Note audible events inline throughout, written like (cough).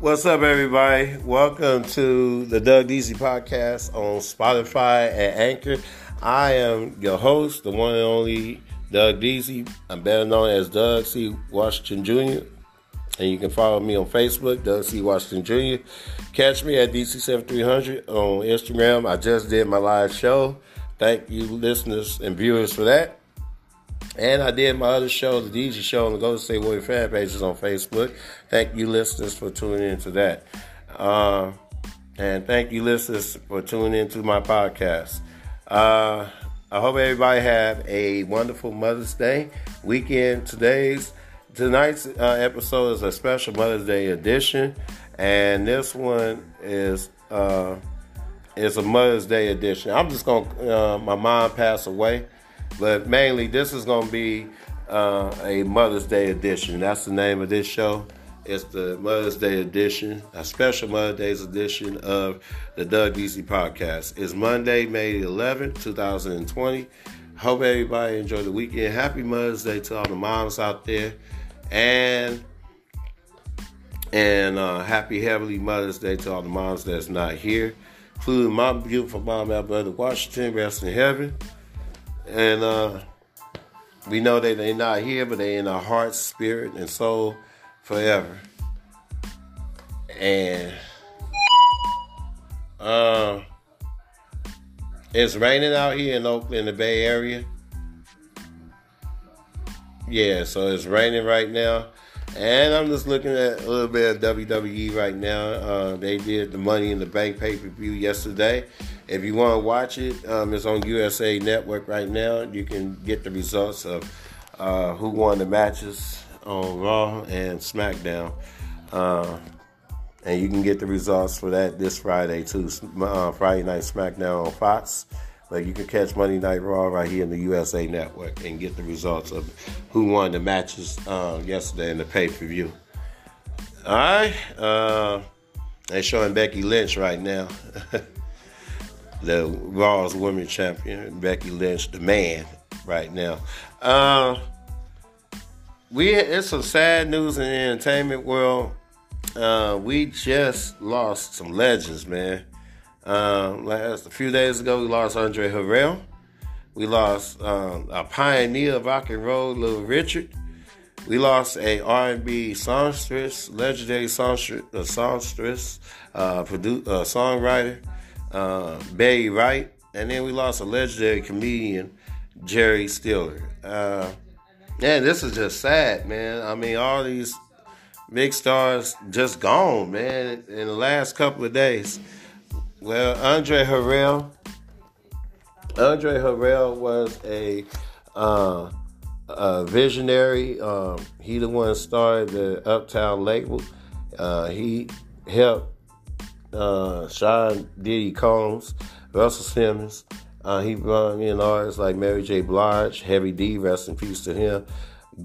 What's up, everybody? Welcome to the Doug Deasy podcast on Spotify and Anchor. I am your host, the one and only Doug Deasy. I'm better known as Doug C. Washington Jr. And you can follow me on Facebook, Doug C. Washington Jr. Catch me at DC7300 on Instagram. I just did my live show. Thank you, listeners and viewers, for that. And I did my other show, the DJ show on the Golden State Warrior fan pages on Facebook. Thank you, listeners, for tuning into that. Uh, and thank you, listeners, for tuning into my podcast. Uh, I hope everybody have a wonderful Mother's Day weekend. Today's tonight's uh, episode is a special Mother's Day edition, and this one is uh, is a Mother's Day edition. I'm just gonna. Uh, my mom passed away. But mainly, this is going to be uh, a Mother's Day edition. That's the name of this show. It's the Mother's Day edition, a special Mother's Day edition of the Doug Deasy podcast. It's Monday, May 11th, 2020. Hope everybody enjoyed the weekend. Happy Mother's Day to all the moms out there. And and uh, happy Heavenly Mother's Day to all the moms that's not here, including my beautiful mom, Alberta Washington, rest in heaven. And uh, we know that they're not here, but they're in our heart, spirit, and soul forever. And uh, it's raining out here in Oakland, the Bay Area. Yeah, so it's raining right now. And I'm just looking at a little bit of WWE right now. Uh, they did the Money in the Bank pay per view yesterday. If you want to watch it, um, it's on USA Network right now. You can get the results of uh, who won the matches on Raw and SmackDown. Uh, and you can get the results for that this Friday too. Uh, Friday Night SmackDown on Fox. But you can catch Monday Night Raw right here in the USA Network and get the results of who won the matches uh, yesterday in the pay per view. All right, uh, they're showing Becky Lynch right now. (laughs) the Raw's Women Champion, Becky Lynch, the man, right now. Uh, we it's some sad news in the entertainment world. Uh, we just lost some legends, man. Um, last a few days ago, we lost Andre Harrell. We lost um, a pioneer of rock and roll, Little Richard. We lost a R&B songstress, legendary songstress, uh, songstress, uh, produ- uh, songwriter uh, Wright, and then we lost a legendary comedian, Jerry Stiller. Uh, man, this is just sad, man. I mean, all these big stars just gone, man, in the last couple of days. Well, Andre Harrell, Andre Harrell was a, uh, a visionary. Um, he the one started the Uptown label. Uh, he helped uh, Sean Diddy Combs, Russell Simmons. Uh, he brought in artists like Mary J. Blige, Heavy D, rest in peace to him.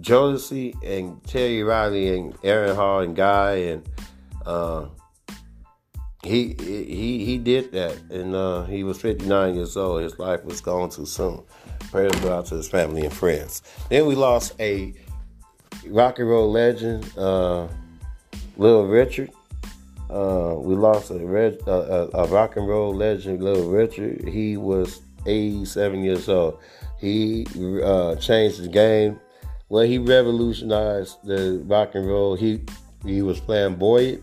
Jodeci and Teddy Riley and Aaron Hall and Guy and uh, he he he did that and uh, he was 59 years old. His life was gone too soon. Prayers go out to his family and friends. Then we lost a rock and roll legend, uh, Little Richard. Uh, we lost a, red, a, a, rock and roll legend, Little Richard. He was 87 years old. He uh, changed the game. Well, he revolutionized the rock and roll. He he was flamboyant,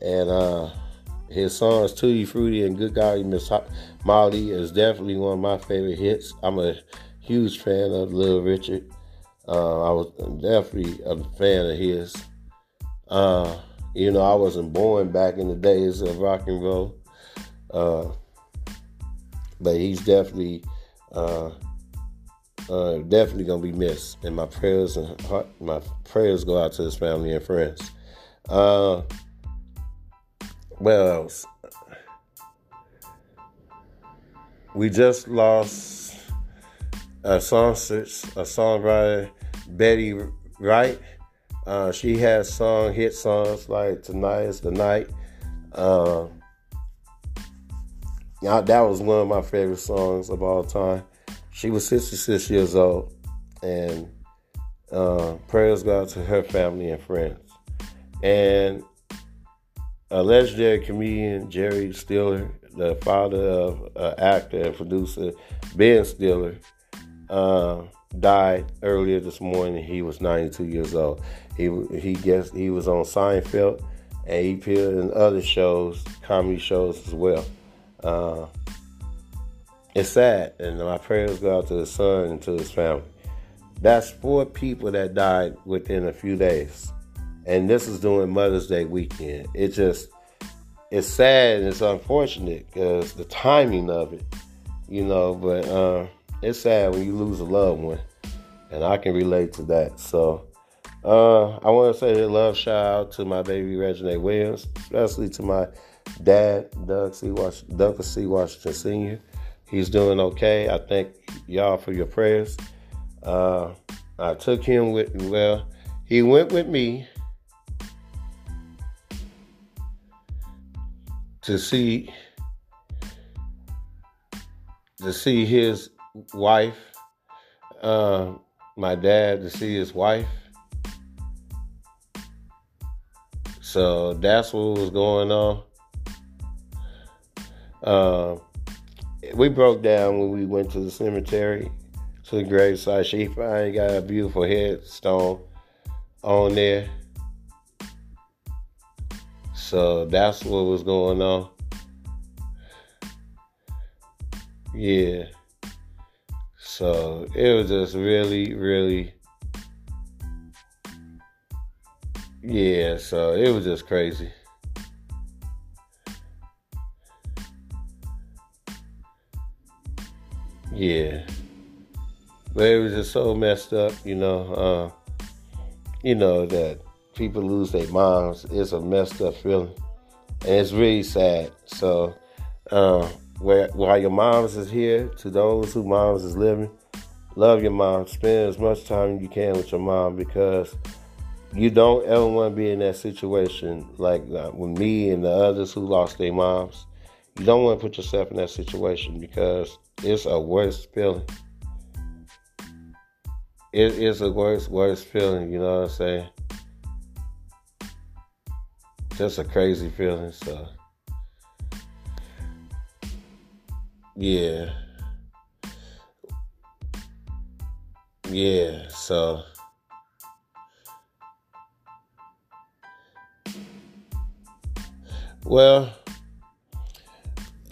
and uh, his songs "Tutti Frutti" and "Good Golly Miss Molly" is definitely one of my favorite hits. I'm a huge fan of Little Richard. Uh, I was definitely a fan of his. Uh, you know, I wasn't born back in the days of rock and roll, uh, but he's definitely, uh, uh, definitely gonna be missed. And my prayers and heart, my prayers go out to his family and friends. Else? We just lost a songstress, a songwriter, Betty Wright. Uh, she has song hit songs like "Tonight Is the Night." Uh, that was one of my favorite songs of all time. She was 66 years old, and uh, prayers go out to her family and friends. And a legendary comedian, Jerry Stiller, the father of uh, actor and producer Ben Stiller, uh, died earlier this morning. He was 92 years old. He he guessed he was on Seinfeld, and he appeared in other shows, comedy shows as well. Uh, it's sad, and my prayers go out to his son and to his family. That's four people that died within a few days, and this is during Mother's Day weekend. It just it's sad and it's unfortunate because the timing of it, you know. But uh, it's sad when you lose a loved one, and I can relate to that. So uh, I want to say a love shout out to my baby Reginae Williams, especially to my dad Doug C. Douglas C. Washington Sr. He's doing okay. I thank y'all for your prayers. Uh, I took him with well, he went with me to see to see his wife, uh, my dad to see his wife. So that's what was going on. Uh, we broke down when we went to the cemetery to the gravesite. She finally got a beautiful headstone on there. So that's what was going on. Yeah. So it was just really, really. Yeah, so it was just crazy. Yeah. But it was just so messed up, you know. Uh, you know that people lose their moms. It's a messed up feeling, and it's really sad. So, uh, where while your moms is here, to those who moms is living, love your mom. Spend as much time you can with your mom because you don't ever want to be in that situation like uh, with me and the others who lost their moms. You don't want to put yourself in that situation because it's a worse feeling. It is a worse, worse feeling. You know what I'm saying? Just a crazy feeling. So, yeah, yeah. So. Well,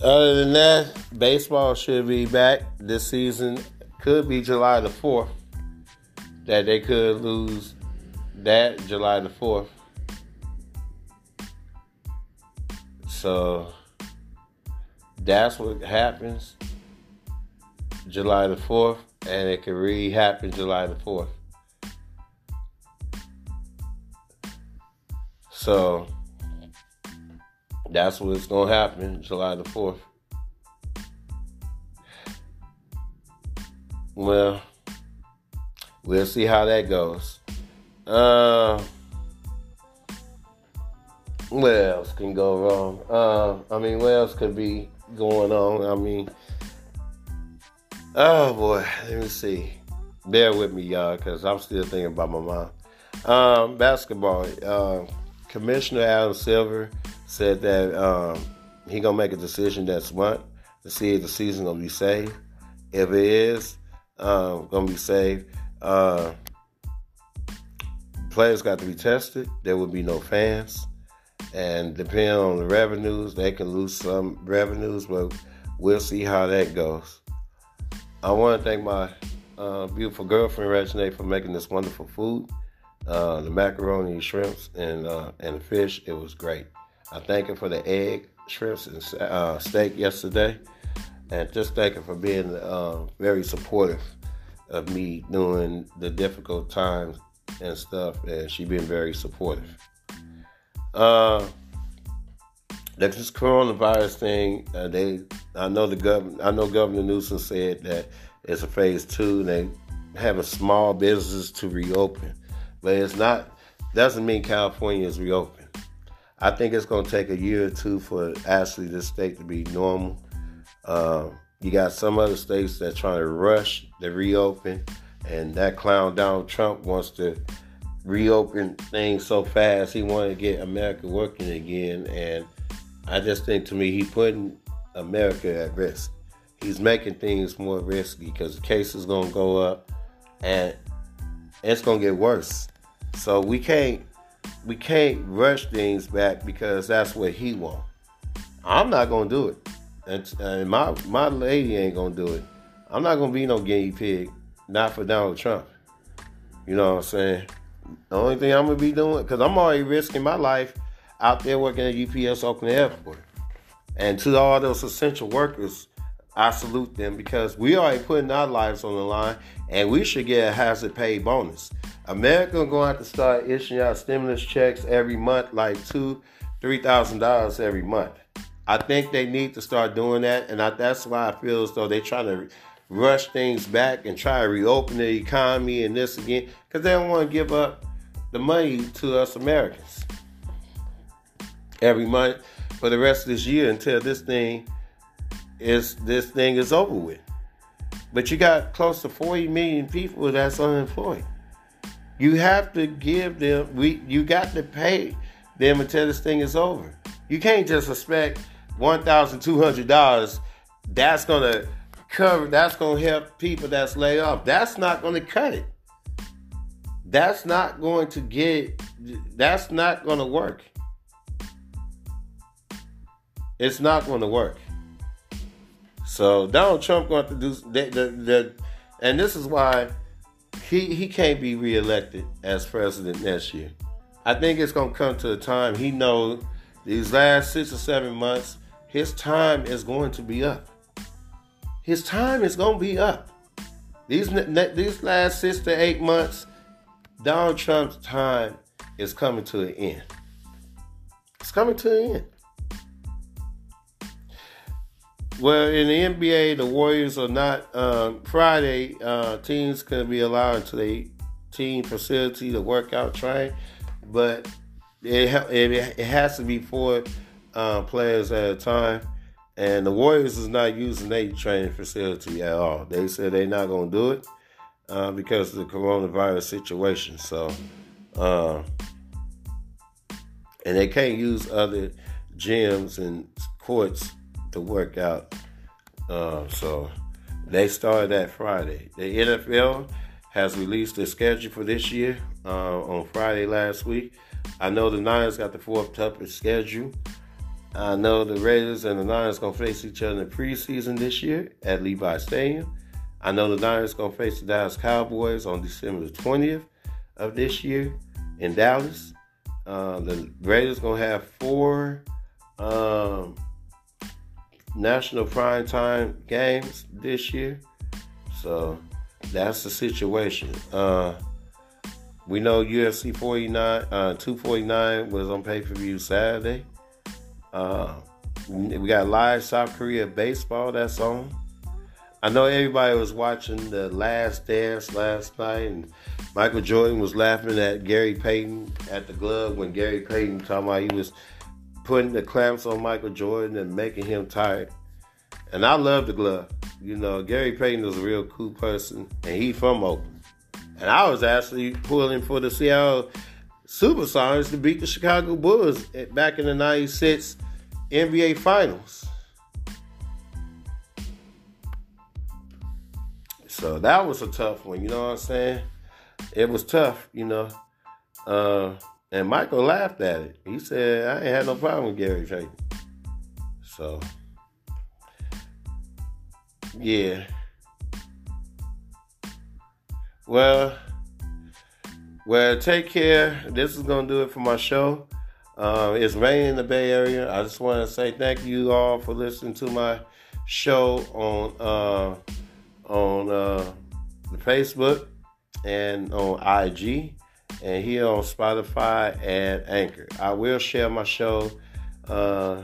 other than that, baseball should be back this season. Could be July the 4th. That they could lose that July the 4th. So that's what happens July the 4th, and it could really happen July the 4th. So that's what's going to happen July the 4th. Well, we'll see how that goes. Uh, what else can go wrong? Uh, I mean, what else could be going on? I mean, oh boy, let me see. Bear with me, y'all, because I'm still thinking about my mom. Um, basketball. Uh, Commissioner Adam Silver said that um, he gonna make a decision next month to see if the season gonna be saved. If it is um, gonna be saved, uh, players got to be tested. There will be no fans, and depending on the revenues, they can lose some revenues, but we'll see how that goes. I want to thank my uh, beautiful girlfriend Reginae for making this wonderful food. Uh, the macaroni, shrimps, and uh, and fish. It was great. I thank her for the egg, shrimps, and uh, steak yesterday. And just thank her for being uh, very supportive of me during the difficult times and stuff. And she's been very supportive. Uh, this coronavirus thing, uh, they I know the government I know Governor Newsom said that it's a phase two and they having small businesses to reopen. But it's not doesn't mean California is reopened. I think it's going to take a year or two for actually this state to be normal. Um, you got some other states that trying to rush to reopen, and that clown Donald Trump wants to reopen things so fast. He wanted to get America working again, and I just think to me he putting America at risk. He's making things more risky because the case is gonna go up, and it's gonna get worse. So we can't we can't rush things back because that's what he wants. I'm not gonna do it, and, and my my lady ain't gonna do it. I'm not gonna be no guinea pig, not for Donald Trump. You know what I'm saying? The only thing I'm gonna be doing, because I'm already risking my life out there working at UPS Oakland Airport. And to all those essential workers, I salute them because we already putting our lives on the line, and we should get a hazard pay bonus. America gonna have to start issuing out stimulus checks every month, like two, three thousand dollars every month. I think they need to start doing that, and I, that's why I feel as though they're trying to rush things back and try to reopen the economy and this again because they don't want to give up the money to us Americans every month for the rest of this year until this thing is this thing is over with. But you got close to 40 million people that's unemployed. You have to give them we you got to pay them until this thing is over. You can't just expect $1,200 that's going to cover, that's going to help people that's laid off. That's not going to cut it. That's not going to get, that's not going to work. It's not going to work. So Donald Trump going to do the, the, the and this is why he he can't be reelected as president next year. I think it's going to come to a time he knows these last six or seven months his time is going to be up. His time is going to be up. These these last six to eight months, Donald Trump's time is coming to an end. It's coming to an end. Well, in the NBA, the Warriors are not. Um, Friday, uh, teams can be allowed into the team facility to work out, train, but it, it, it has to be four uh, players at a time. And the Warriors is not using their training facility at all. They said they're not going to do it uh, because of the coronavirus situation. So, uh, and they can't use other gyms and courts to work out. Uh, so they started that Friday. The NFL has released their schedule for this year uh, on Friday last week. I know the Niners got the fourth toughest schedule. I know the Raiders and the Niners gonna face each other in the preseason this year at Levi Stadium. I know the Niners gonna face the Dallas Cowboys on December the 20th of this year in Dallas. Uh, the Raiders gonna have four um, national primetime games this year, so that's the situation. Uh, we know UFC 49, uh, 249 was on pay per view Saturday. Uh, we got live South Korea baseball that's on. I know everybody was watching the Last Dance last night, and Michael Jordan was laughing at Gary Payton at the glove when Gary Payton talking about he was putting the clamps on Michael Jordan and making him tired. And I love the glove. You know, Gary Payton is a real cool person, and he from Oakland. And I was actually pulling for the Seattle Supersonics to beat the Chicago Bulls back in the 96 NBA Finals. So that was a tough one, you know what I'm saying? It was tough, you know. Uh, and Michael laughed at it. He said, I ain't had no problem with Gary Payton. So, yeah. Well, well, take care. This is going to do it for my show. Uh, it's raining in the Bay Area. I just want to say thank you all for listening to my show on uh, on uh, Facebook and on IG and here on Spotify and Anchor. I will share my show. Uh,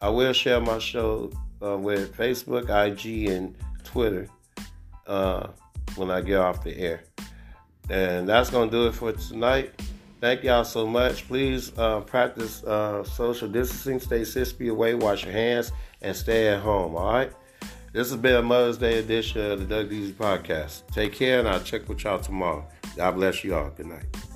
I will share my show uh, with Facebook, IG, and Twitter uh, when I get off the air. And that's gonna do it for tonight. Thank y'all so much. Please uh, practice uh, social distancing. Stay six feet away. Wash your hands and stay at home. All right. This has been a Mother's Day edition of the Doug Deasy Podcast. Take care, and I'll check with y'all tomorrow. God bless you all. Good night.